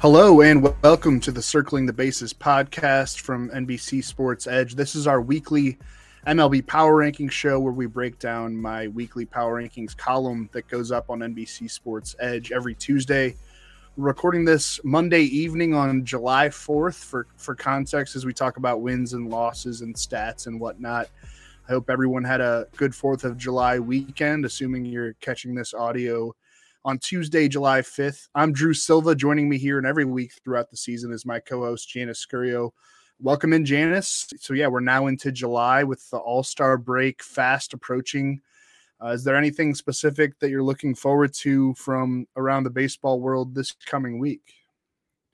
Hello and welcome to the Circling the Bases podcast from NBC Sports Edge. This is our weekly MLB Power Rankings show where we break down my weekly Power Rankings column that goes up on NBC Sports Edge every Tuesday. We're recording this Monday evening on July 4th for, for context as we talk about wins and losses and stats and whatnot. I hope everyone had a good 4th of July weekend, assuming you're catching this audio on Tuesday, July 5th. I'm Drew Silva. Joining me here and every week throughout the season is my co host, Janice Scurio. Welcome in, Janice. So, yeah, we're now into July with the All Star break fast approaching. Uh, is there anything specific that you're looking forward to from around the baseball world this coming week?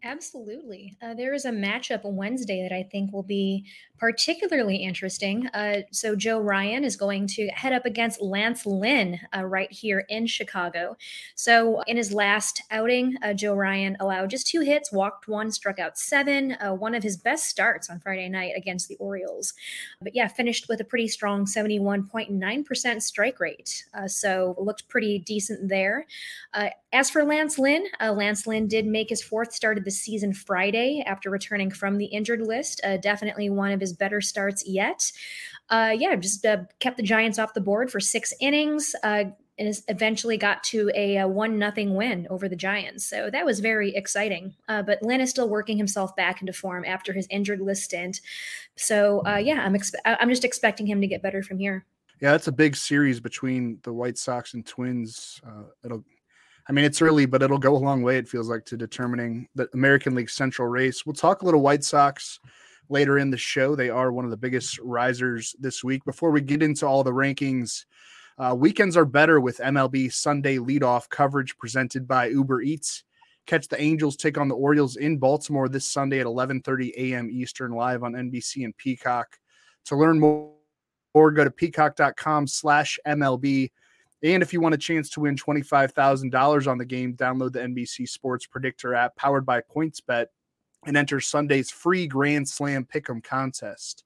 Absolutely. Uh, there is a matchup Wednesday that I think will be particularly interesting. Uh, so, Joe Ryan is going to head up against Lance Lynn uh, right here in Chicago. So, in his last outing, uh, Joe Ryan allowed just two hits, walked one, struck out seven, uh, one of his best starts on Friday night against the Orioles. But yeah, finished with a pretty strong 71.9% strike rate. Uh, so, looked pretty decent there. as for Lance Lynn, Lance Lynn did make his fourth start of the season Friday after returning from the injured list. definitely one of his better starts yet. Uh, yeah, just uh, kept the Giants off the board for six innings. Uh, and eventually got to a, a, one nothing win over the Giants. So that was very exciting. Uh, but Lynn is still working himself back into form after his injured list stint. So uh, yeah, I'm expe- I'm just expecting him to get better from here. Yeah, that's a big series between the White Sox and Twins. Uh, it'll, I mean, it's early, but it'll go a long way. It feels like to determining the American League Central race. We'll talk a little White Sox later in the show. They are one of the biggest risers this week. Before we get into all the rankings, uh, weekends are better with MLB Sunday leadoff coverage presented by Uber Eats. Catch the Angels take on the Orioles in Baltimore this Sunday at 11:30 a.m. Eastern, live on NBC and Peacock. To learn more, or go to peacock.com/mlb. And if you want a chance to win $25,000 on the game, download the NBC Sports Predictor app powered by PointsBet and enter Sunday's free Grand Slam Pick'em contest.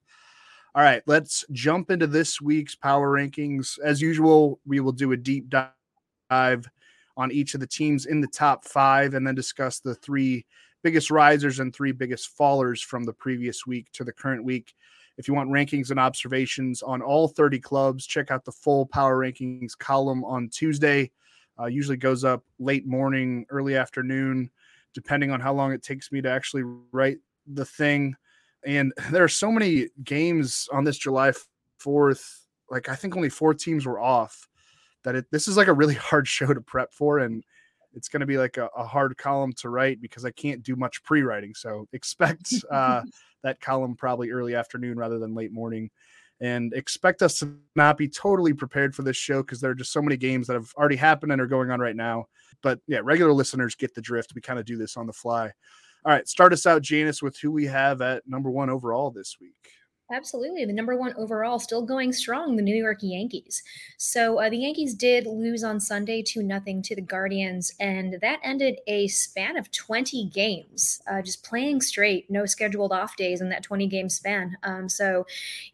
All right, let's jump into this week's power rankings. As usual, we will do a deep dive on each of the teams in the top five and then discuss the three biggest risers and three biggest fallers from the previous week to the current week. If you want rankings and observations on all 30 clubs, check out the full power rankings column on Tuesday. Uh, usually goes up late morning, early afternoon depending on how long it takes me to actually write the thing. And there are so many games on this July 4th. Like, I think only four teams were off that it, this is like a really hard show to prep for. And it's going to be like a, a, hard column to write because I can't do much pre writing. So expect uh, that column probably early afternoon rather than late morning. And expect us to not be totally prepared for this show because there are just so many games that have already happened and are going on right now but yeah, regular listeners get the drift. We kind of do this on the fly. All right, start us out, Janice, with who we have at number one overall this week. Absolutely. The number one overall still going strong, the New York Yankees. So uh, the Yankees did lose on Sunday 2 nothing to the Guardians, and that ended a span of 20 games, uh, just playing straight, no scheduled off days in that 20 game span. Um, so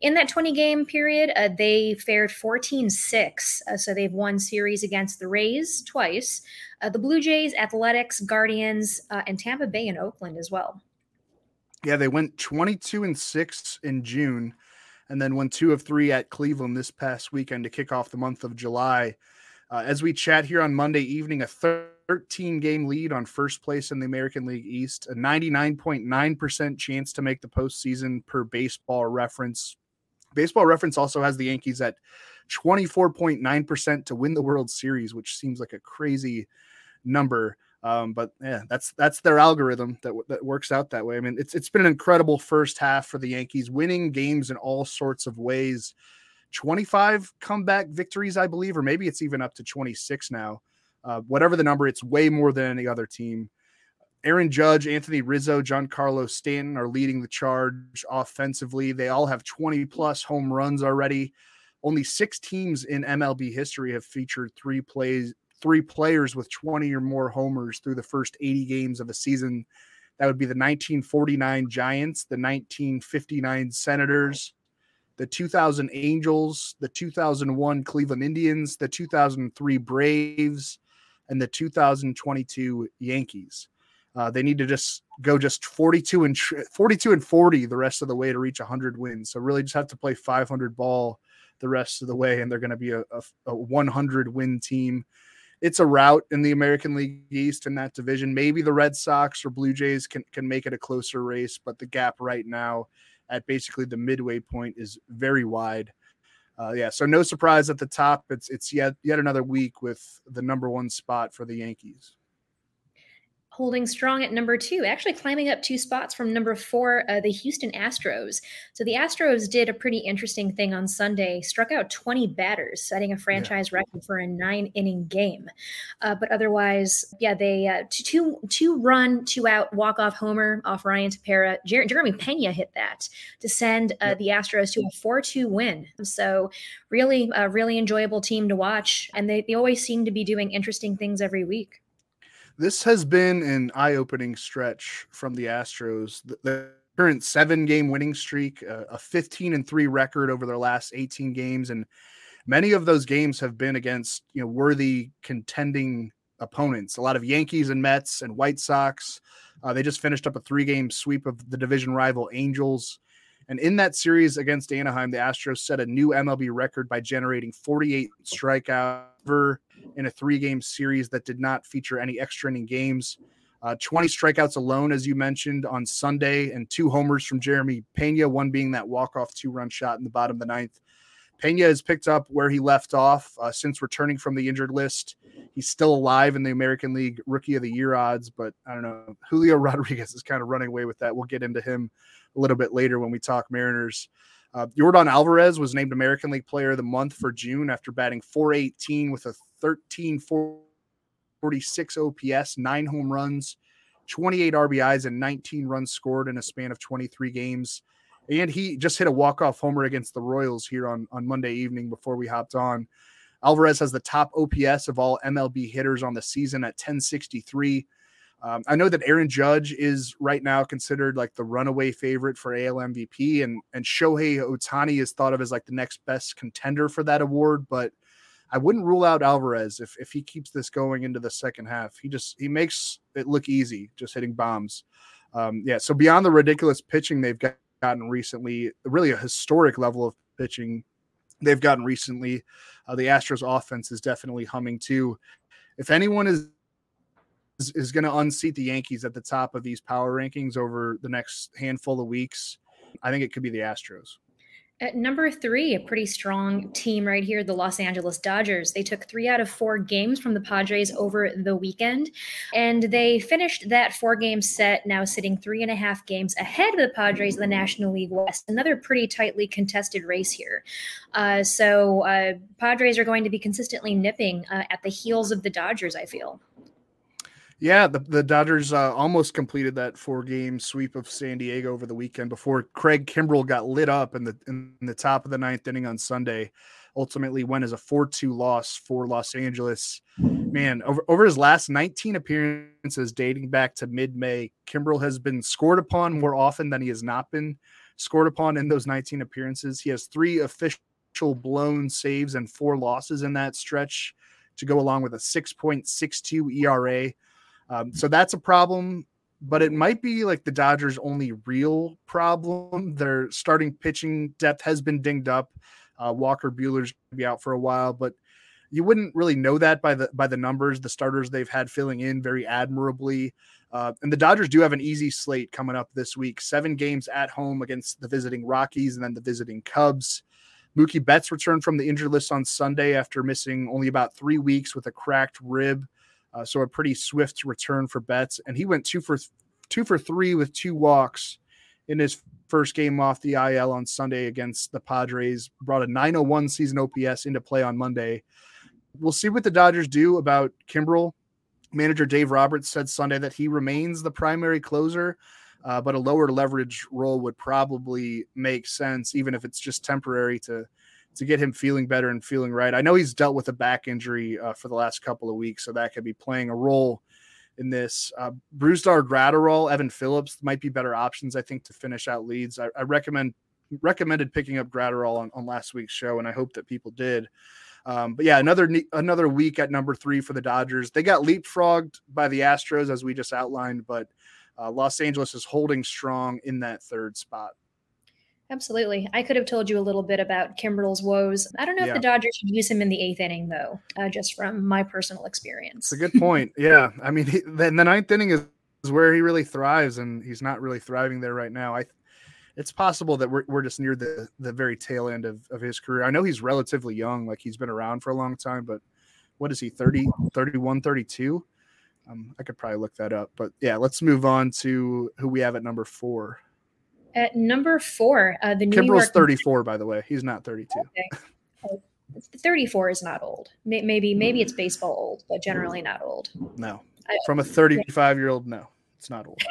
in that 20 game period, uh, they fared 14 6. Uh, so they've won series against the Rays twice, uh, the Blue Jays, Athletics, Guardians, uh, and Tampa Bay and Oakland as well. Yeah, they went 22 and 6 in June and then won two of three at Cleveland this past weekend to kick off the month of July. Uh, as we chat here on Monday evening, a 13 game lead on first place in the American League East, a 99.9% chance to make the postseason per baseball reference. Baseball reference also has the Yankees at 24.9% to win the World Series, which seems like a crazy number. Um, but yeah, that's that's their algorithm that that works out that way. I mean, it's it's been an incredible first half for the Yankees, winning games in all sorts of ways. 25 comeback victories, I believe, or maybe it's even up to 26 now. Uh, whatever the number, it's way more than any other team. Aaron Judge, Anthony Rizzo, Giancarlo Stanton are leading the charge offensively. They all have 20 plus home runs already. Only six teams in MLB history have featured three plays, three players with 20 or more homers through the first 80 games of a season. That would be the 1949 Giants, the 1959 Senators, the 2000 Angels, the 2001 Cleveland Indians, the 2003 Braves, and the 2022 Yankees. Uh, they need to just go just 42 and 42 and 40 the rest of the way to reach 100 wins. So really just have to play 500 ball the rest of the way, and they're going to be a, a, a 100 win team. It's a rout in the American League East in that division. Maybe the Red Sox or Blue Jays can can make it a closer race, but the gap right now at basically the midway point is very wide. Uh, yeah, so no surprise at the top. It's it's yet yet another week with the number one spot for the Yankees holding strong at number two, actually climbing up two spots from number four, uh, the Houston Astros. So the Astros did a pretty interesting thing on Sunday, struck out 20 batters, setting a franchise yeah. record for a nine inning game. Uh, but otherwise, yeah, they uh, two two run, two out walk off homer off Ryan Tepera. Jer- Jeremy Pena hit that to send uh, the Astros to a 4 2 win. So really, a really enjoyable team to watch. And they, they always seem to be doing interesting things every week this has been an eye-opening stretch from the Astros. The, the current seven-game winning streak, uh, a 15 and three record over their last 18 games, and many of those games have been against you know worthy contending opponents. A lot of Yankees and Mets and White Sox. Uh, they just finished up a three-game sweep of the division rival Angels. And in that series against Anaheim, the Astros set a new MLB record by generating 48 strikeouts in a three game series that did not feature any extra inning games. Uh, 20 strikeouts alone, as you mentioned, on Sunday, and two homers from Jeremy Pena, one being that walk off two run shot in the bottom of the ninth. Pena has picked up where he left off uh, since returning from the injured list. He's still alive in the American League Rookie of the Year odds, but I don't know. Julio Rodriguez is kind of running away with that. We'll get into him a little bit later when we talk Mariners. Uh, Yordan Alvarez was named American League Player of the Month for June after batting 418 with a 1346 OPS, nine home runs, 28 RBIs, and 19 runs scored in a span of 23 games. And he just hit a walk-off homer against the Royals here on, on Monday evening before we hopped on. Alvarez has the top OPS of all MLB hitters on the season at 1063. Um, I know that Aaron Judge is right now considered like the runaway favorite for AL MVP, and and Shohei Ohtani is thought of as like the next best contender for that award. But I wouldn't rule out Alvarez if if he keeps this going into the second half. He just he makes it look easy, just hitting bombs. Um, yeah. So beyond the ridiculous pitching they've gotten recently, really a historic level of pitching they've gotten recently, uh, the Astros offense is definitely humming too. If anyone is is, is going to unseat the Yankees at the top of these power rankings over the next handful of weeks, I think it could be the Astros. At number three, a pretty strong team right here, the Los Angeles Dodgers. They took three out of four games from the Padres over the weekend, and they finished that four game set now sitting three and a half games ahead of the Padres in the National League West. Another pretty tightly contested race here. Uh, so, uh, Padres are going to be consistently nipping uh, at the heels of the Dodgers, I feel. Yeah, the, the Dodgers uh, almost completed that four game sweep of San Diego over the weekend before Craig Kimbrel got lit up in the in the top of the ninth inning on Sunday. Ultimately, went as a 4 2 loss for Los Angeles. Man, over, over his last 19 appearances dating back to mid May, Kimbrel has been scored upon more often than he has not been scored upon in those 19 appearances. He has three official blown saves and four losses in that stretch to go along with a 6.62 ERA. Um, so that's a problem, but it might be like the Dodgers' only real problem. Their starting pitching depth has been dinged up. Uh, Walker Buehler's going to be out for a while, but you wouldn't really know that by the by the numbers. The starters they've had filling in very admirably. Uh, and the Dodgers do have an easy slate coming up this week. Seven games at home against the visiting Rockies and then the visiting Cubs. Mookie Betts returned from the injured list on Sunday after missing only about three weeks with a cracked rib. Uh, so a pretty swift return for Betts, and he went two for two for three with two walks in his first game off the IL on Sunday against the Padres. Brought a 901 season OPS into play on Monday. We'll see what the Dodgers do about Kimbrel. Manager Dave Roberts said Sunday that he remains the primary closer, uh, but a lower leverage role would probably make sense, even if it's just temporary to to get him feeling better and feeling right. I know he's dealt with a back injury uh, for the last couple of weeks, so that could be playing a role in this. Uh, Brusdar Graterol, Evan Phillips might be better options, I think, to finish out leads. I, I recommend recommended picking up Graterol on, on last week's show, and I hope that people did. Um, but yeah, another another week at number three for the Dodgers. They got leapfrogged by the Astros as we just outlined, but uh, Los Angeles is holding strong in that third spot. Absolutely. I could have told you a little bit about Kimbrel's woes. I don't know yeah. if the Dodgers should use him in the eighth inning, though, uh, just from my personal experience. It's a good point. yeah. I mean, he, the, the ninth inning is, is where he really thrives, and he's not really thriving there right now. I, it's possible that we're, we're just near the, the very tail end of, of his career. I know he's relatively young, like he's been around for a long time, but what is he, 30, 31, 32? Um, I could probably look that up. But yeah, let's move on to who we have at number four. At number four, uh, the New Kimbrel's York 34, by the way. He's not 32. Okay. Oh, 34 is not old. Maybe maybe it's baseball old, but generally not old. No. From a 35 year old, no, it's not old.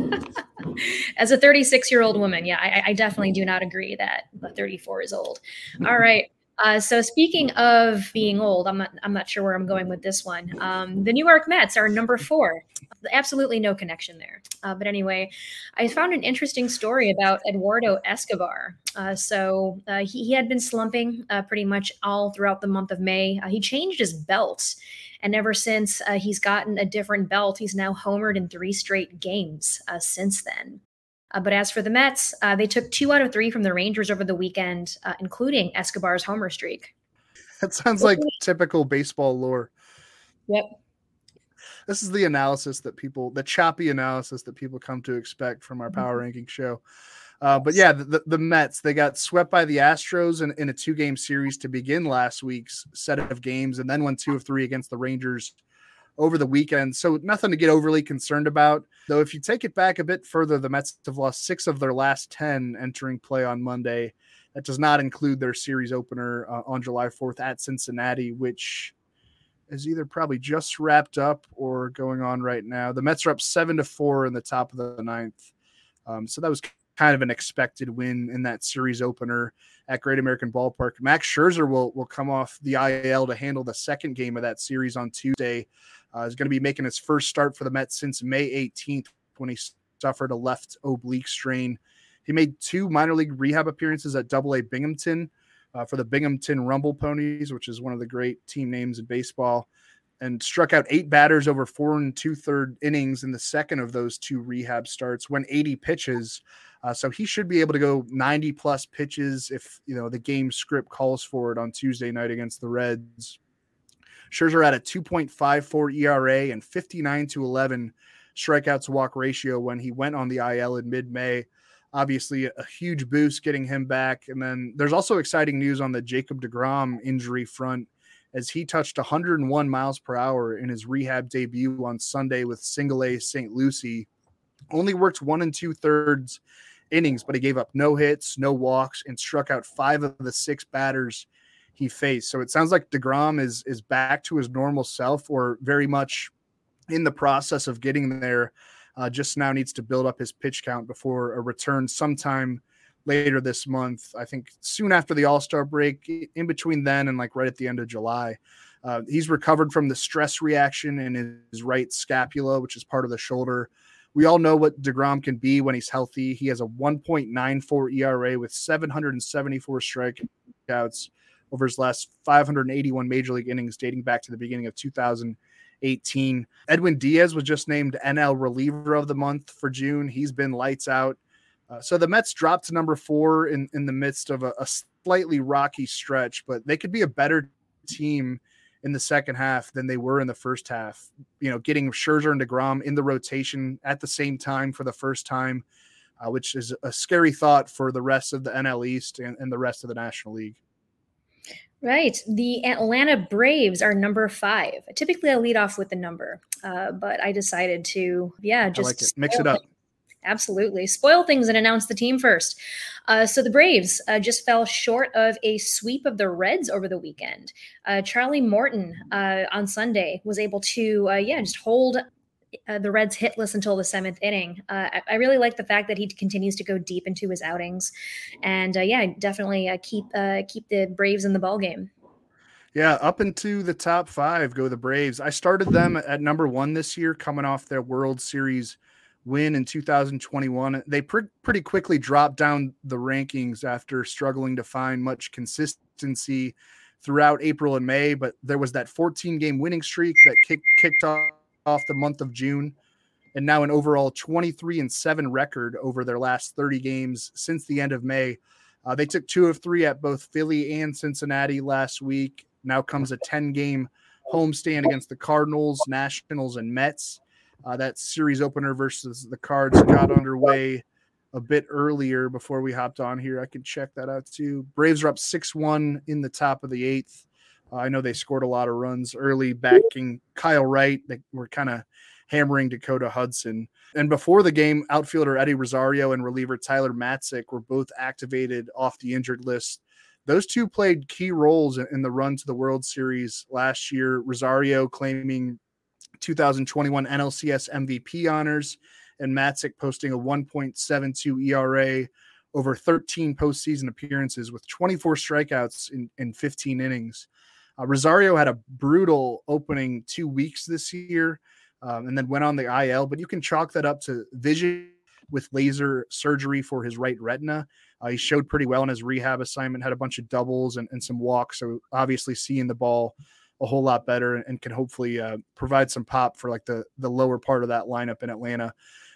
As a 36 year old woman, yeah, I, I, definitely do not agree that 34 is old. All right. Uh, so speaking of being old, I'm not I'm not sure where I'm going with this one. Um, the New York Mets are number four. Absolutely no connection there. Uh, but anyway, I found an interesting story about Eduardo Escobar. Uh, so uh, he, he, had been slumping uh, pretty much all throughout the month of May. Uh, he changed his belt, and ever since he's gotten a different belt, he's now homered in three straight games since then. Uh, but as for the Mets, uh, they took two out of three from the Rangers over the weekend, uh, including Escobar's homer streak. That sounds like typical baseball lore. Yep. This is the analysis that people, the choppy analysis that people come to expect from our power mm-hmm. ranking show. Uh, but yeah, the, the Mets, they got swept by the Astros in, in a two game series to begin last week's set of games and then won two of three against the Rangers over the weekend. So nothing to get overly concerned about. Though if you take it back a bit further, the Mets have lost six of their last 10 entering play on Monday. That does not include their series opener uh, on July 4th at Cincinnati, which is either probably just wrapped up or going on right now. The Mets are up seven to four in the top of the ninth. Um, so that was kind of an expected win in that series opener at Great American Ballpark. Max Scherzer will will come off the IL to handle the second game of that series on Tuesday. Uh, is going to be making his first start for the Mets since May 18th when he suffered a left oblique strain. He made two minor league rehab appearances at Double A Binghamton uh, for the Binghamton Rumble Ponies, which is one of the great team names in baseball, and struck out eight batters over four and two third innings in the second of those two rehab starts. When 80 pitches, uh, so he should be able to go 90 plus pitches if you know the game script calls for it on Tuesday night against the Reds. Scherzer had a 2.54 ERA and 59 to 11 strikeout to walk ratio when he went on the IL in mid May. Obviously, a huge boost getting him back. And then there's also exciting news on the Jacob DeGrom injury front as he touched 101 miles per hour in his rehab debut on Sunday with single A St. Lucie. Only worked one and two thirds innings, but he gave up no hits, no walks, and struck out five of the six batters he faced. So it sounds like DeGrom is is back to his normal self or very much in the process of getting there. Uh, just now needs to build up his pitch count before a return sometime later this month. I think soon after the All Star break, in between then and like right at the end of July. Uh, he's recovered from the stress reaction in his right scapula, which is part of the shoulder. We all know what DeGrom can be when he's healthy. He has a 1.94 ERA with 774 strikeouts over his last 581 major league innings dating back to the beginning of 2018. Edwin Diaz was just named NL reliever of the month for June. He's been lights out. Uh, so the Mets dropped to number four in, in the midst of a, a slightly rocky stretch, but they could be a better team in the second half than they were in the first half. You know, getting Scherzer and DeGrom in the rotation at the same time for the first time, uh, which is a scary thought for the rest of the NL East and, and the rest of the National League. Right. The Atlanta Braves are number five. Typically, I lead off with the number, uh, but I decided to, yeah, just like it. mix it up. Absolutely. Spoil things and announce the team first. Uh, so the Braves uh, just fell short of a sweep of the Reds over the weekend. Uh, Charlie Morton uh, on Sunday was able to, uh, yeah, just hold uh, the Reds hitless until the seventh inning. Uh, I, I, really like the fact that he continues to go deep into his outings, and uh, yeah, definitely uh, keep keep the Braves in the ball game. Yeah, up into the top five go the Braves. I started them at number one this year, coming off their World Series win in 2021. They pr- pretty quickly dropped down the rankings after struggling to find much consistency throughout April and May. But there was that 14 game winning streak that kick- kicked off, off the month of June. And now an overall 23 and 7 record over their last 30 games since the end of May. Uh, they took two of three at both Philly and Cincinnati last week. Now comes a 10 game homestand against the Cardinals, Nationals, and Mets. Uh, that series opener versus the Cards got underway a bit earlier before we hopped on here. I can check that out too. Braves are up 6 1 in the top of the eighth. Uh, I know they scored a lot of runs early, backing Kyle Wright. They were kind of hammering Dakota Hudson. And before the game, outfielder Eddie Rosario and reliever Tyler Matzek were both activated off the injured list. Those two played key roles in the run to the World Series last year. Rosario claiming 2021 NLCS MVP honors, and Matzek posting a 1.72 ERA over 13 postseason appearances with 24 strikeouts in, in 15 innings. Uh, Rosario had a brutal opening two weeks this year um, and then went on the IL, but you can chalk that up to vision with laser surgery for his right retina. Uh, he showed pretty well in his rehab assignment, had a bunch of doubles and, and some walks. So obviously seeing the ball a whole lot better and can hopefully uh, provide some pop for like the the lower part of that lineup in Atlanta.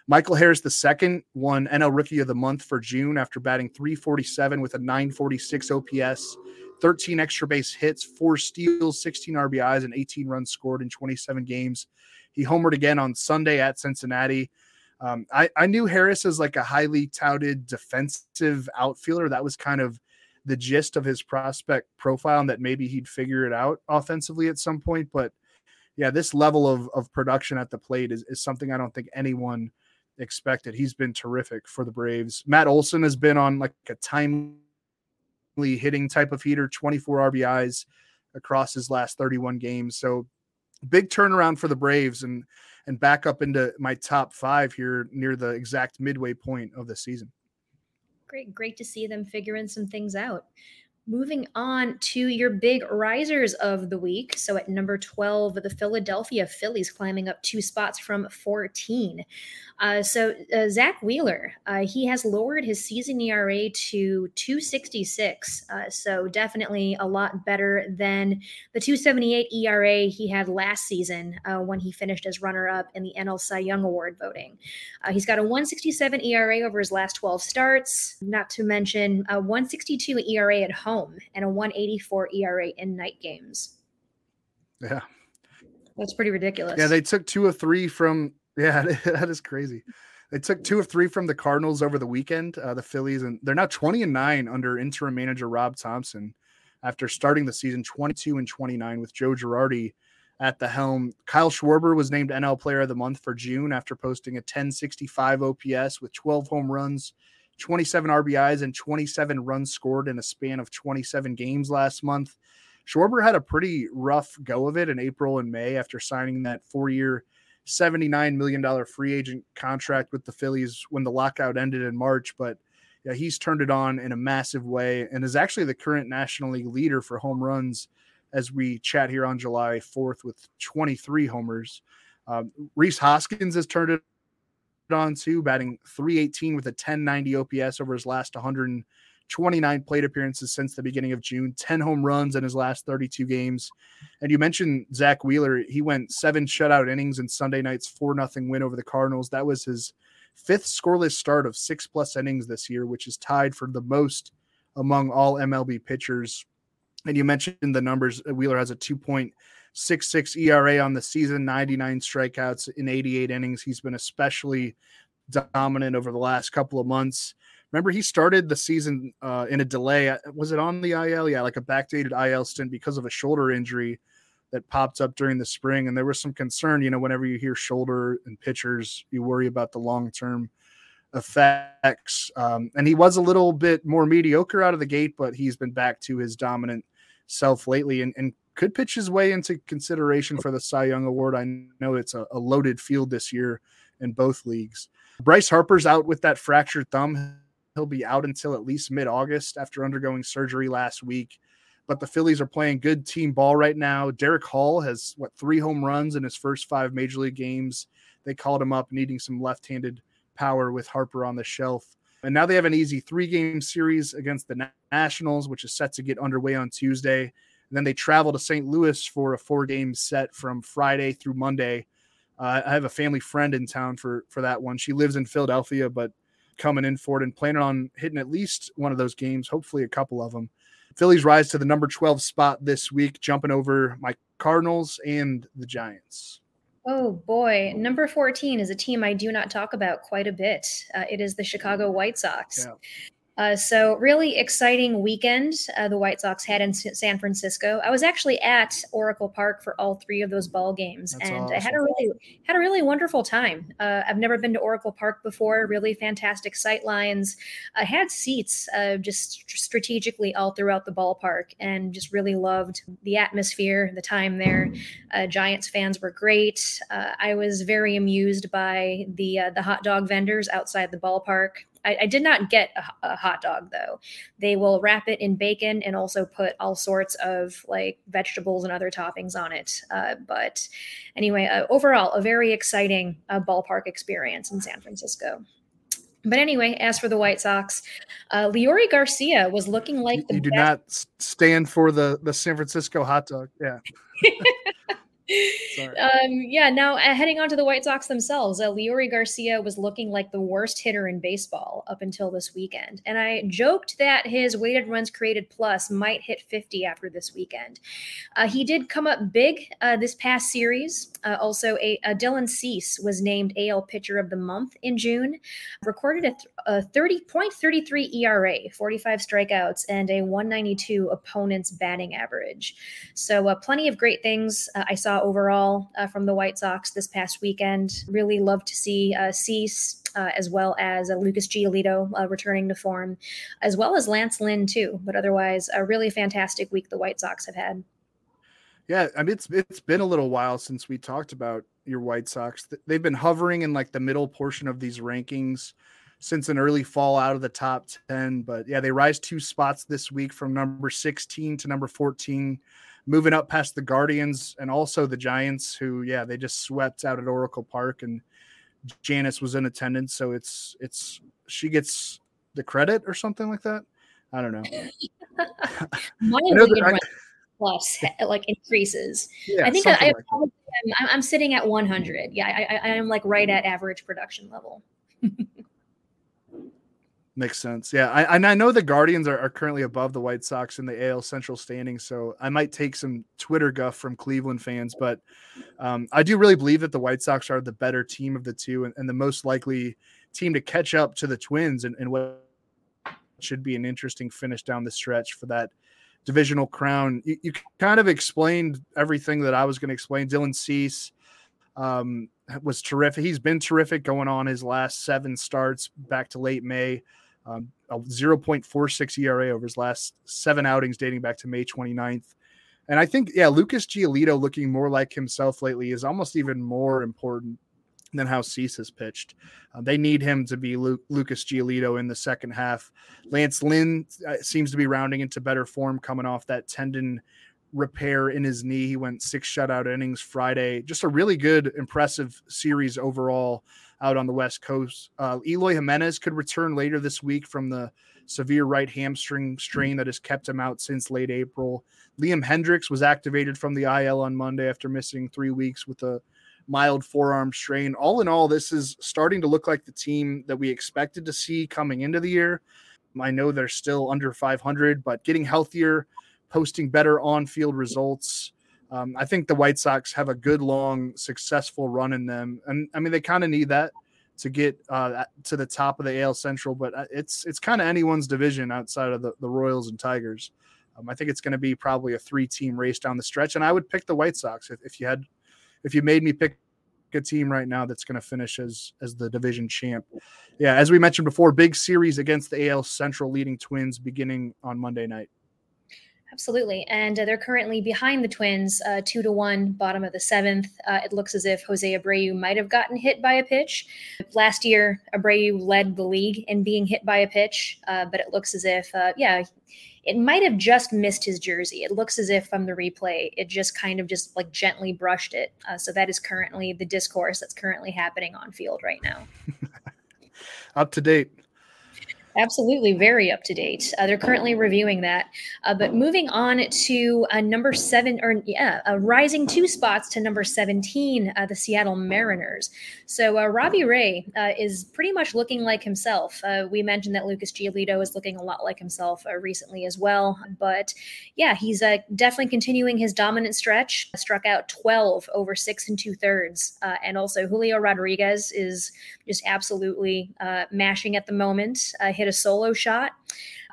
Michael Harris the second won NL Rookie of the Month for June after batting 347 with a 946 OPS, 13 extra base hits, four steals, 16 RBIs, and 18 runs scored in 27 games. He homered again on Sunday at Cincinnati. Um, I, I knew Harris as like a highly touted defensive outfielder. That was kind of the gist of his prospect profile and that maybe he'd figure it out offensively at some point. But yeah, this level of, of production at the plate is, is something I don't think anyone expected. He's been terrific for the Braves. Matt Olson has been on like a timely hitting type of heater, 24 RBIs across his last 31 games. So big turnaround for the Braves and and back up into my top five here near the exact midway point of the season. Great, great to see them figuring some things out. Moving on to your big risers of the week. So at number 12, the Philadelphia Phillies climbing up two spots from 14. Uh, so uh, Zack Wheeler, uh, he has lowered his season ERA to 266. Uh, so definitely a lot better than the 278 ERA he had last season uh, when he finished as runner-up in the NL Cy Young Award voting. Uh, he's got a 167 ERA over his last 12 starts, not to mention a 162 ERA at home home and a 184 ERA in night games. Yeah. That's pretty ridiculous. Yeah, they took two of three from yeah, that is crazy. They took two of three from the Cardinals over the weekend, uh, the Phillies, and they're now 20 and 9 under interim manager Rob Thompson after starting the season 22 and 29 with Joe Girardi at the helm. Kyle Schwarber was named NL Player of the Month for June after posting a 1065 OPS with 12 home runs 27 RBIs and 27 runs scored in a span of 27 games last month. Schwarber had a pretty rough go of it in April and May after signing that four year, $79 million free agent contract with the Phillies when the lockout ended in March. But yeah, he's turned it on in a massive way and is actually the current National League leader for home runs as we chat here on July 4th with 23 homers. Um, Rhys Hoskins has turned it on too, batting 318 with a 1090 OPS over his last 129 plate appearances since the beginning of June, 10 home runs in his last 32 games. And you mentioned Zack Wheeler. He went seven shutout innings in Sunday night's 4 0 win over the Cardinals. That was his fifth scoreless start of six plus innings this year, which is tied for the most among all MLB pitchers. And you mentioned the numbers. Wheeler has a six six ERA on the season, 99 strikeouts in 88 innings. He's been especially dominant over the last couple of months. Remember, he started the season uh, in a delay. Uh, was it on the IL? Yeah, like a backdated IL stint because of a shoulder injury that popped up during the spring. And there was some concern, you know, whenever you hear shoulder and pitchers, you worry about the long term effects. Um, and he was a little bit more mediocre out of the gate, but he's been back to his dominant self lately and, and could pitch his way into consideration oh. for the Cy Young Award. I know it's a, a loaded field this year in both leagues. Bryce Harper's out with that fractured thumb. He'll be out until at least mid August after undergoing surgery last week. But the Phillies are playing good team ball right now. Darick Hall has, what, three home runs in his first five major league games. They called him up needing some left handed power with Harper on the shelf. And now they have an easy three game series against the Nationals, which is set to get underway on Tuesday. And then they travel to St. Louis for a four game set from Friday through Monday uh, I have a family friend in town for for that one. She lives in Philadelphia, but coming in for it and planning on hitting at least one of those games, hopefully a couple of them. Phillies rise to the number 12 spot this week, jumping over my Cardinals and the Giants. Oh boy, number 14 is a team I do not talk about quite a bit. Uh, it is the Chicago White Sox. Yeah. Uh, so really exciting weekend uh, the White Sox had in S- San Francisco. I was actually at Oracle Park for all three of those ball games, That's and awesome. I had a really had a really wonderful time. Uh, I've never been to Oracle Park before. Really fantastic sight lines. I had seats uh, just strategically all throughout the ballpark, and just really loved the atmosphere, the time there. Uh, Giants fans were great. Uh, I was very amused by the the hot dog vendors outside the ballpark. I, I did not get a, a, hot dog though. They will wrap it in bacon and also put all sorts of like vegetables and other toppings on it. Uh, but anyway, uh, overall, a very exciting uh, ballpark experience in San Francisco. But anyway, as for the White Sox, uh, Leury Garcia was looking like the. You do not stand for the the San Francisco hot dog. Yeah. um, yeah, now uh, heading on to the White Sox themselves, uh, Leury Garcia was looking like the worst hitter in baseball up until this weekend. And I joked that his weighted runs created plus might hit 50 after this weekend. Uh, he did come up big uh, this past series. Uh, also, a, a, Dylan Cease was named AL Pitcher of the Month in June, recorded a, th- a 30.33 ERA, 45 strikeouts, and a 192 opponent's batting average. So, uh, plenty of great things I saw overall uh, from the White Sox this past weekend. Really love to see uh, Cease uh, as well as uh, Lucas Giolito uh, returning to form, as well as Lance Lynn too. But otherwise, a really fantastic week the White Sox have had. Yeah, I mean it's it's been a little while since we talked about your White Sox. They've been hovering in like the middle portion of these rankings since an early fall out of the top 10. But yeah, they rise two spots this week from number 16 to number 14 moving up past the Guardians and also the Giants, who yeah they just swept out at Oracle Park, and Janice was in attendance, so it's it's she gets the credit or something like that. I don't know. My plus like increases. Yeah, I think I, I like I'm, I'm, sitting at 100. Yeah, I, I, I am like right at average production level. Makes sense. Yeah, I, and I know the Guardians are, are, currently above the White Sox in the AL Central standings, so I might take some Twitter guff from Cleveland fans, but um, I do really believe that the White Sox are the better team of the two and, and the most likely team to catch up to the Twins and, and what should be an interesting finish down the stretch for that divisional crown. You, you kind of explained everything that I was going to explain. Dylan Cease um, was terrific. He's been terrific going on his last seven starts back to late May um, a 0.46 ERA over his last seven outings dating back to May 29th. And I think, yeah, Lucas Giolito looking more like himself lately is almost even more important than how Cease has pitched. Uh, they need him to be Lu- Lucas Giolito in the second half. Lance Lynn uh, seems to be rounding into better form coming off that tendon repair in his knee. He went six shutout innings Friday. Just a really good, impressive series overall out on the West Coast. Uh, Eloy Jimenez could return later this week from the severe right hamstring strain that has kept him out since late April. Liam Hendriks was activated from the IL on Monday after missing three weeks with a mild forearm strain. All in all, this is starting to look like the team that we expected to see coming into the year. I know they're still under 500, but getting healthier, posting better on field results Um, I think the White Sox have a good, long, successful run in them, and I mean they kind of need that to get uh, to the top of the AL Central. But uh, it's it's kind of anyone's division outside of the, the Royals and Tigers. Um, I think it's going to be probably a three team race down the stretch, and I would pick the White Sox if, if you had if you made me pick a team right now that's going to finish as as the division champ. Yeah, as we mentioned before, big series against the AL Central leading Twins beginning on Monday night. Absolutely. And uh, they're currently behind the Twins, uh, two to one, bottom of the seventh. Uh, it looks as if Jose Abreu might have gotten hit by a pitch. Last year, Abreu led the league in being hit by a pitch, uh, but it looks as if, uh, yeah, it might have just missed his jersey. It looks as if from the replay, it just kind of just like gently brushed it. Uh, so that is currently the discourse that's currently happening on field right now. Up to date. Absolutely, very up to date. Uh, they're currently reviewing that. Uh, but moving on to uh, number seven, or yeah, uh, rising two spots to number 17, uh, the Seattle Mariners. So uh, Robbie Ray is pretty much looking like himself. we mentioned that Lucas Giolito is looking a lot like himself recently as well. But yeah, he's definitely continuing his dominant stretch. Struck out 12 over six and two thirds. and also Julio Rodriguez is just absolutely mashing at the moment. hit hit a solo shot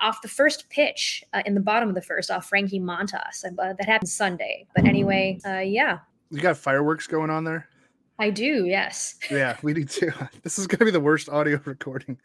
off the first pitch uh, in the bottom of the first off Frankie Montas. Uh, that happened Sunday. But anyway, uh, yeah. You got fireworks going on there? I do, yes. Yeah, we do too. This is going to be the worst audio recording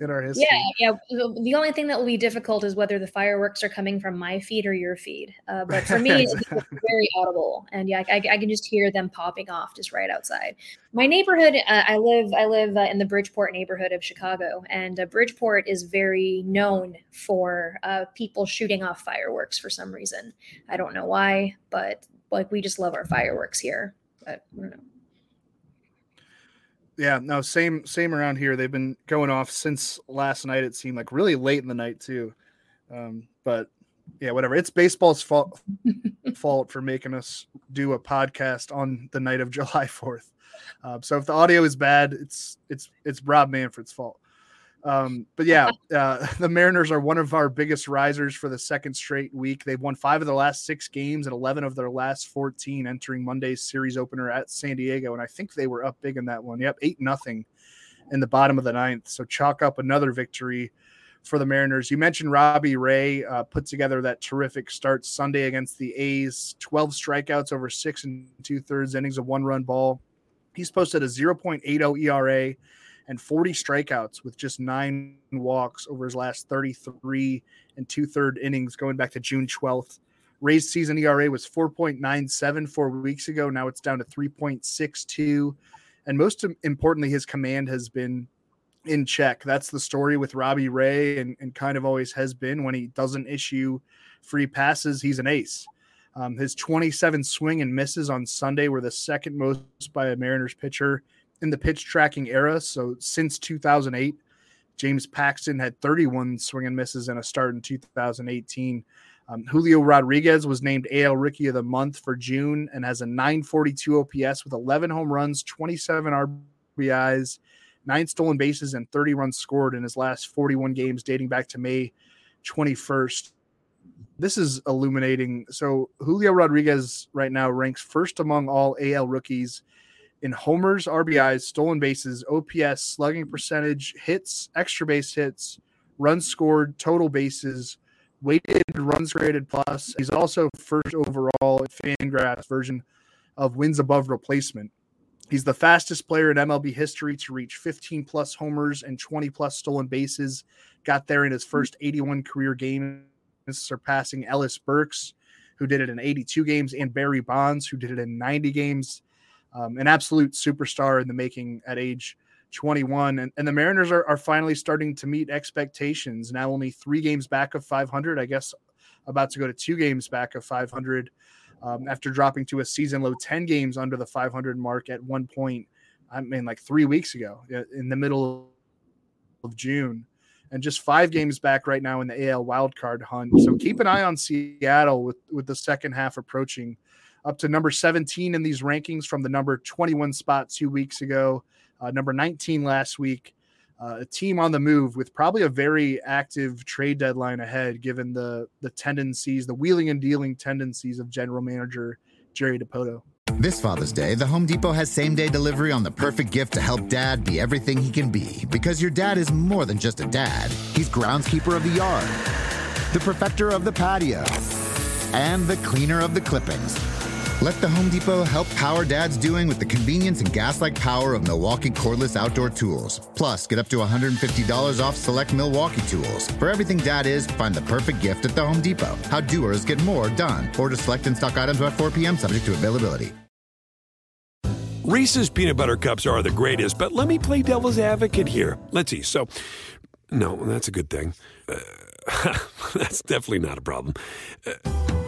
in our history. Yeah, yeah. The only thing that will be difficult is whether the fireworks are coming from my feed or your feed. Uh, but for me, it's very audible, and yeah, I, I, can just hear them popping off just right outside. My neighborhood, uh, I live, I live uh, in the Bridgeport neighborhood of Chicago, and uh, Bridgeport is very known for uh, people shooting off fireworks for some reason. I don't know why, but like we just love our fireworks here. But I don't know. Yeah, no, same same around here. They've been going off since last night. It seemed like really late in the night too. Um, but yeah, whatever. It's baseball's fault fault for making us do a podcast on the night of July Fourth. Uh, so if the audio is bad, it's it's it's Rob Manfred's fault. Um, but yeah, uh, the Mariners are one of our biggest risers for the second straight week. They've won five of their last six games and 11 of their last 14 entering Monday's series opener at San Diego. And I think they were up big in that one. Yep, 8 nothing in the bottom of the ninth. So chalk up another victory for the Mariners. You mentioned Robbie Ray uh, put together that terrific start Sunday against the A's 12 strikeouts over six and two thirds innings of one run ball. He's posted a 0.80 ERA and 40 strikeouts with just nine walks over his last 33 and two third innings going back to June 12th. Ray's season ERA was 4.97 four weeks ago. Now it's down to 3.62. And most importantly, his command has been in check. That's the story with Robbie Ray and, and kind of always has been when he doesn't issue free passes, he's an ace. Um, his 27 swing and misses on Sunday were the second most by a Mariners pitcher in the pitch tracking era. So since 2008, James Paxton had 31 swing and misses and a start in 2018. Um, Julio Rodriguez was named AL Rookie of the Month for June and has a 942 OPS with 11 home runs, 27 RBIs, nine stolen bases, and 30 runs scored in his last 41 games dating back to May 21st. This is illuminating. So Julio Rodriguez right now ranks first among all AL rookies in homers, RBIs, stolen bases, OPS, slugging percentage, hits, extra base hits, runs scored, total bases, weighted runs created plus. He's also first overall at Fangraphs version of wins above replacement. He's the fastest player in MLB history to reach 15 plus homers and 20 plus stolen bases. Got there in his first 81 career games, surpassing Ellis Burks, who did it in 82 games, and Barry Bonds, who did it in 90 games um, an absolute superstar in the making at age 21. And, and the Mariners are, are finally starting to meet expectations. Now only three games back of 500, I guess about to go to two games back of 500 um, after dropping to a season low 10 games under the 500 mark at one point, I mean, like three weeks ago in the middle of June. And just five games back right now in the AL wildcard hunt. So keep an eye on Seattle with, with the second half approaching up to number 17 in these rankings from the number 21 spot two weeks ago, uh, number 19 last week. Uh, a team on the move with probably a very active trade deadline ahead, given the the tendencies, the wheeling and dealing tendencies of general manager Jerry Dipoto. This Father's Day, the Home Depot has same day delivery on the perfect gift to help dad be everything he can be. Because your dad is more than just a dad, he's groundskeeper of the yard, the perfecter of the patio, and the cleaner of the clippings. Let the Home Depot help power dad's doing with the convenience and gas like power of Milwaukee cordless outdoor tools. Plus, get up to $150 off select Milwaukee tools. For everything dad is, find the perfect gift at the Home Depot. How doers get more done. Order select and stock items by 4 p.m., subject to availability. Reese's peanut butter cups are the greatest, but let me play devil's advocate here. Let's see. So, no, that's a good thing. Uh, that's definitely not a problem. Uh,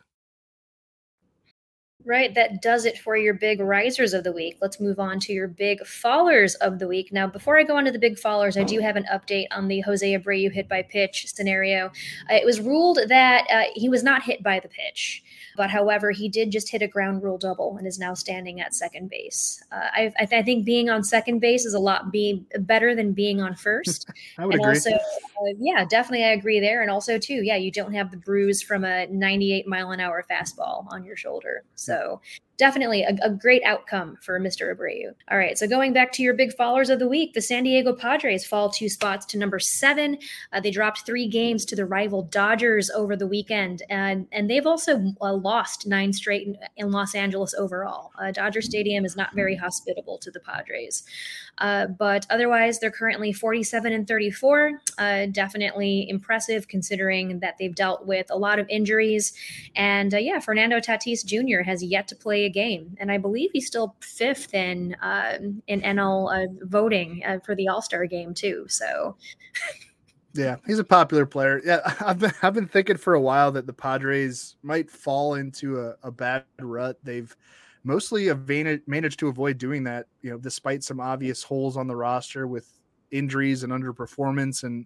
Right, that does it for your big risers of the week. Let's move on to your big fallers of the week. Now, before I go on to the big fallers, I do have an update on the Jose Abreu hit by pitch scenario. Uh, it was ruled that uh, he was not hit by the pitch. But however, he did just hit a ground rule double and is now standing at second base. Uh, I, I, th- I, think being on second base is a lot be better than being on first. I would and agree. Also, uh, yeah, definitely, I agree there. And also, too, yeah, you don't have the bruise from a 98 mile an hour fastball on your shoulder. So definitely a, a, great outcome for Mr. Abreu. All right, so going back to your big fallers of the week, the San Diego Padres fall two spots to number seven. Uh, they dropped three games to the rival Dodgers over the weekend, and and they've also uh, lost nine straight in, in Los Angeles overall. Uh, Dodger Stadium is not very hospitable to the Padres, uh, but otherwise they're currently 47 and 34. Uh, definitely impressive considering that they've dealt with a lot of injuries, and uh, yeah, Fernando Tatis Jr. has yet to play game, and I believe he's still fifth in uh, in NL uh, voting uh, for the All Star game too. So, yeah, he's a popular player. Yeah, I've been I've been thinking for a while that the Padres might fall into a, a bad rut. They've mostly managed to avoid doing that, you know, despite some obvious holes on the roster with injuries and underperformance and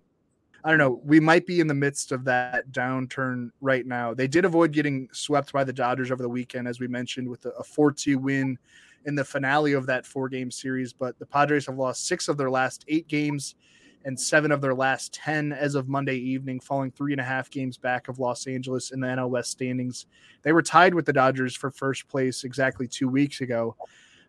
I don't know. We might be in the midst of that downturn right now. They did avoid getting swept by the Dodgers over the weekend, as we mentioned, with a 4 2 win in the finale of that four game series. But the Padres have lost six of their last eight games and seven of their last 10 as of Monday evening, falling three and a half games back of Los Angeles in the NL West standings. They were tied with the Dodgers for first place exactly two weeks ago.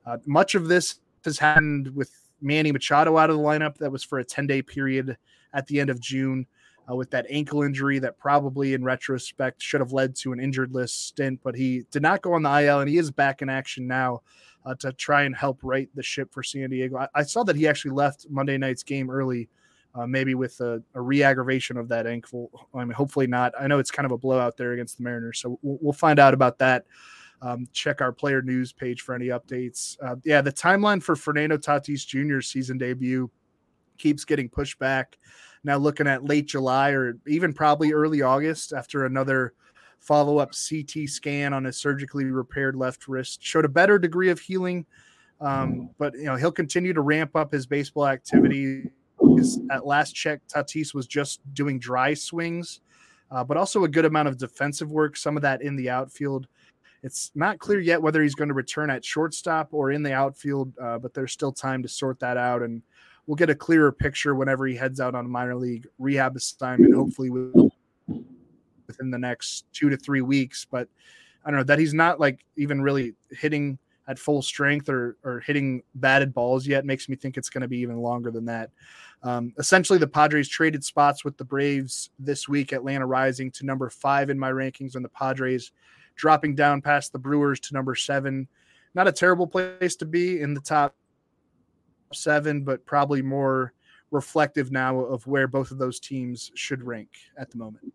Uh, much of this has happened with Manny Machado out of the lineup. That was for a 10 day period at the end of June uh, with that ankle injury that probably, in retrospect, should have led to an injured list stint, but he did not go on the IL and he is back in action now. Uh, to try and help right the ship for San Diego. I, I saw that he actually left Monday night's game early, uh, maybe with a, a re-aggravation of that ankle. I mean, hopefully not. I know it's kind of a blowout there against the Mariners, so we'll, we'll find out about that. Um, check our player news page for any updates. Uh, yeah, the timeline for Fernando Tatis Jr. season debut keeps getting pushed back. Now looking at late July or even probably early August after another follow-up CT scan on his surgically repaired left wrist showed a better degree of healing. Um, but you know he'll continue to ramp up his baseball activity. At last check, Tatis was just doing dry swings, uh, but also a good amount of defensive work. Some of that in the outfield. It's not clear yet whether he's going to return at shortstop or in the outfield, uh, but there's still time to sort that out. And we'll get a clearer picture whenever he heads out on a minor league rehab assignment, hopefully within the next two to three weeks. But I don't know that he's not like even really hitting at full strength or or hitting batted balls yet makes me think it's going to be even longer than that. Um, essentially, the Padres traded spots with the Braves this week. Atlanta rising to number five in my rankings, and the Padres dropping down past the Brewers to number seven. Not a terrible place to be in the top seven, but probably more reflective now of where both of those teams should rank at the moment.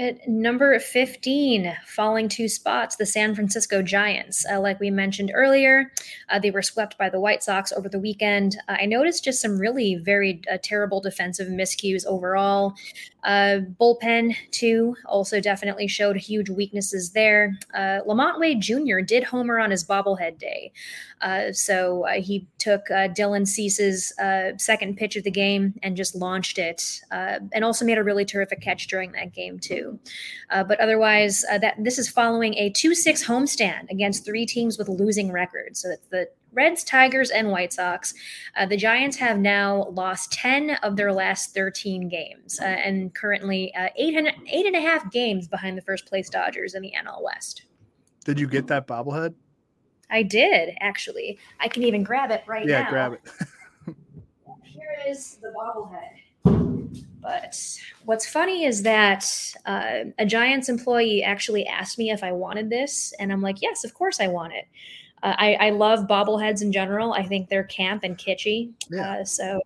At number 15, falling two spots, the San Francisco Giants. Uh, like we mentioned earlier, uh, they were swept by the White Sox over the weekend. Uh, I noticed just some really very uh, terrible defensive miscues overall. Uh, bullpen, too, also definitely showed huge weaknesses there. Uh, LaMonte Wade Jr. did homer on his bobblehead day. so he took Dylan Cease's second pitch of the game and just launched it, and also made a really terrific catch during that game, too. Uh, but otherwise, uh, that this is following a 2-6 homestand against three teams with losing records. So it's the Reds, Tigers, and White Sox. Uh, the Giants have now lost 10 of their last 13 games uh, and currently uh, eight, and, eight and a half games behind the first place Dodgers in the NL West. Did you get that bobblehead? I did, actually. I can even grab it right yeah, now. Yeah, grab it. Here is the bobblehead. But what's funny is that uh, a Giants employee actually asked me if I wanted this, and I'm like, yes, of course I want it. Uh, I, I, love bobbleheads in general. I think they're camp and kitschy. Yeah. Uh, so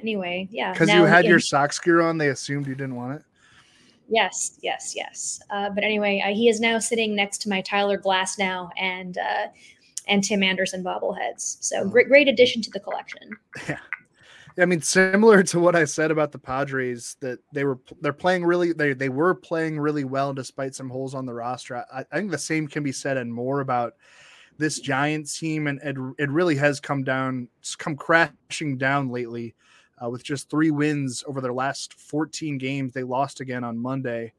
anyway, yeah. Because you had in, your Sox gear on, they assumed you didn't want it. Yes, yes, yes. Uh, but anyway, uh, he is now sitting next to my Tyler Glasnow and uh, and Tim Anderson bobbleheads. So oh. great, great addition to the collection. Yeah. I mean, similar to what I said about the Padres, that they were they're playing really they they were playing really well despite some holes on the roster. I, I think the same can be said and more about this Giants team, and it, it really has come down, come crashing down lately, uh, with just three wins over their last 14 games. They lost again on Monday.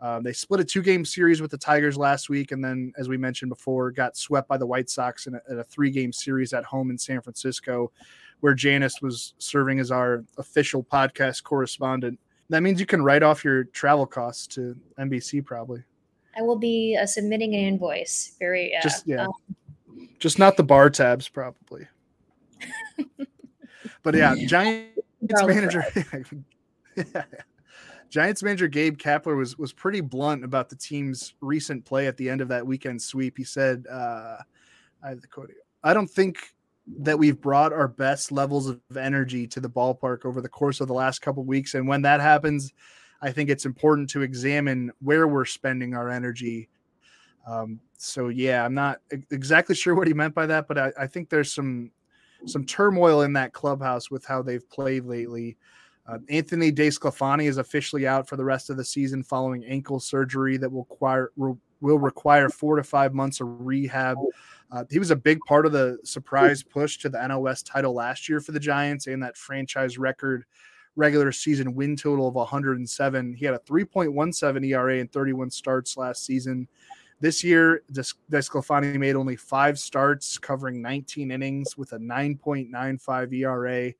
Uh, they split a two game series with the Tigers last week, and then, as we mentioned before, got swept by the White Sox in a, in a three game series at home in San Francisco where Janice was serving as our official podcast correspondent. That means you can write off your travel costs to NBC probably. I will be uh, submitting an invoice. Very uh, just yeah, um, just not the bar tabs probably. but yeah, Giants manager. yeah. Giants manager Gabe Kapler was was pretty blunt about the team's recent play at the end of that weekend sweep. He said, uh, "I have the quote. I don't think that we've brought our best levels of energy to the ballpark over the course of the last couple weeks. And when that happens, I think it's important to examine where we're spending our energy. Um, so yeah, I'm not exactly sure what he meant by that, but I, I, think there's some some turmoil in that clubhouse with how they've played lately. Uh, Anthony DeSclafani is officially out for the rest of the season following ankle surgery that will require require four to five months of rehab. Uh, he was a big part of the surprise push to the NL West title last year for the Giants and that franchise record regular season win total of 107. He had a 3.17 ERA and 31 starts last season. This year, Desclafani made only five starts, covering 19 innings with a 9.95 ERA.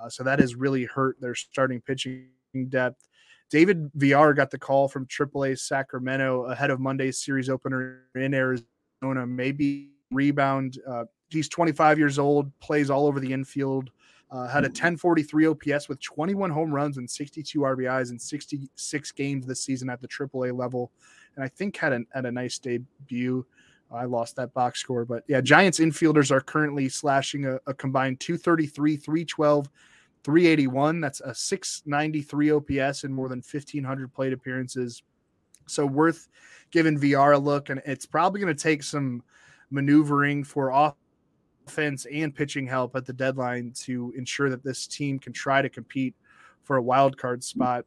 Uh, so that has really hurt their starting pitching depth. David Villar got the call from AAA Sacramento ahead of Monday's series opener in Arizona. Maybe rebound. Uh, he's 25 years old, plays all over the infield. Uh, had a 1043 OPS with 21 home runs and 62 RBIs in 66 games this season at the AAA level, and I think had, an, had a nice debut. I lost that box score, but yeah, Giants infielders are currently slashing a, a combined 233, 312, 381. That's a 693 OPS and more than 1,500 plate appearances. So worth giving Villar a look, and it's probably going to take some maneuvering for offense and pitching help at the deadline to ensure that this team can try to compete for a wild card spot.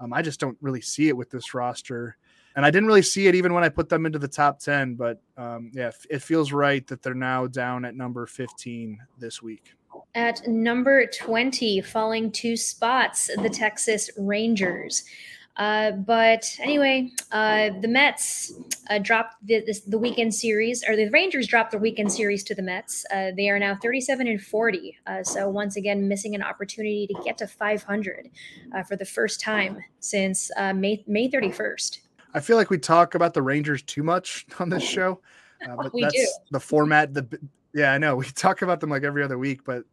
Um, I just don't really see it with this roster. And I didn't really see it even when I put them into the top 10. But um, yeah, it feels right that they're now down at number 15 this week. At number 20, falling two spots, the Texas Rangers. Uh, but anyway, uh, the Mets uh, dropped the, this, the weekend series, or the Rangers dropped the weekend series to the Mets. Uh, they are now 37 and 40. Uh, so once again, missing an opportunity to get to 500 uh, for the first time since May May 31st. I feel like we talk about the Rangers too much on this show, but we that's do. the format. The yeah, I know we talk about them like every other week, but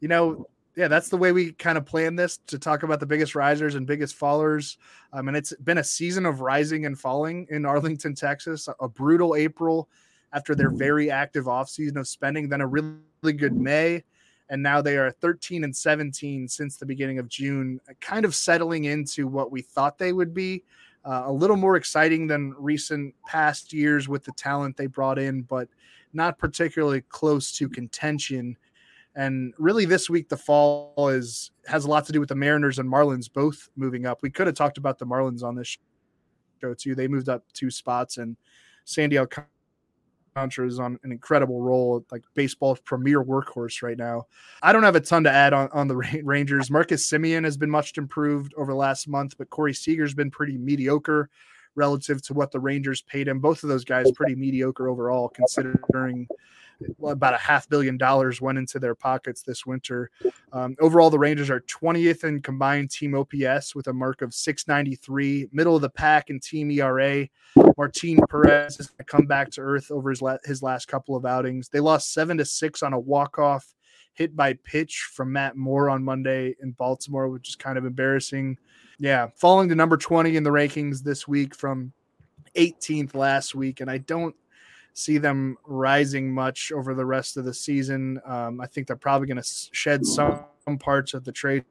you know yeah, that's the way we kind of plan this to talk about the biggest risers and biggest fallers. Um, and it's been a season of rising and falling in Arlington, Texas. A brutal April after their very active offseason of spending, then a really, really good May. And now they are 13 and 17 since the beginning of June, kind of settling into what we thought they would be. Uh, a little more exciting than recent past years with the talent they brought in, but not particularly close to contention. And really, this week the fall is has a lot to do with the Mariners and Marlins both moving up. We could have talked about the Marlins on this show too. They moved up two spots, and Sandy Alcantara is on an incredible roll, like baseball's premier workhorse right now. I don't have a ton to add on, on the Rangers. Marcus Semien has been much improved over the last month, but Corey Seager's been pretty mediocre relative to what the Rangers paid him. Both of those guys pretty mediocre overall, considering about a half billion dollars went into their pockets this winter. Um, overall, the Rangers are 20th in combined team OPS with a mark of 693, middle of the pack in team ERA. Martin Perez has come back to earth over his, la- his last couple of outings. They lost seven to six on a walk off hit by pitch from Matt Moore on Monday in Baltimore, which is kind of embarrassing. Yeah, falling to number 20 in the rankings this week from 18th last week. And I don't see them rising much over the rest of the season. Um, I think they're probably going to shed some parts of the trade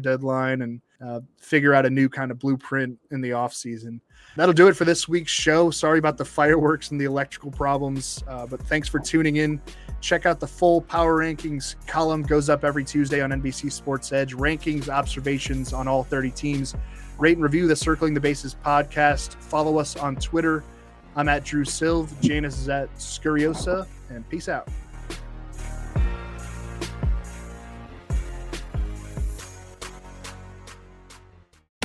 deadline and uh, figure out a new kind of blueprint in the offseason. That'll do it for this week's show. Sorry about the fireworks and the electrical problems, uh, but thanks for tuning in. Check out the full power rankings column goes up every Tuesday on NBC Sports Edge. Rankings, observations on all 30 teams. Rate and review the Circling the Bases podcast. Follow us on Twitter. I'm at Drew Silv. Janice is at Scuriosa. And peace out.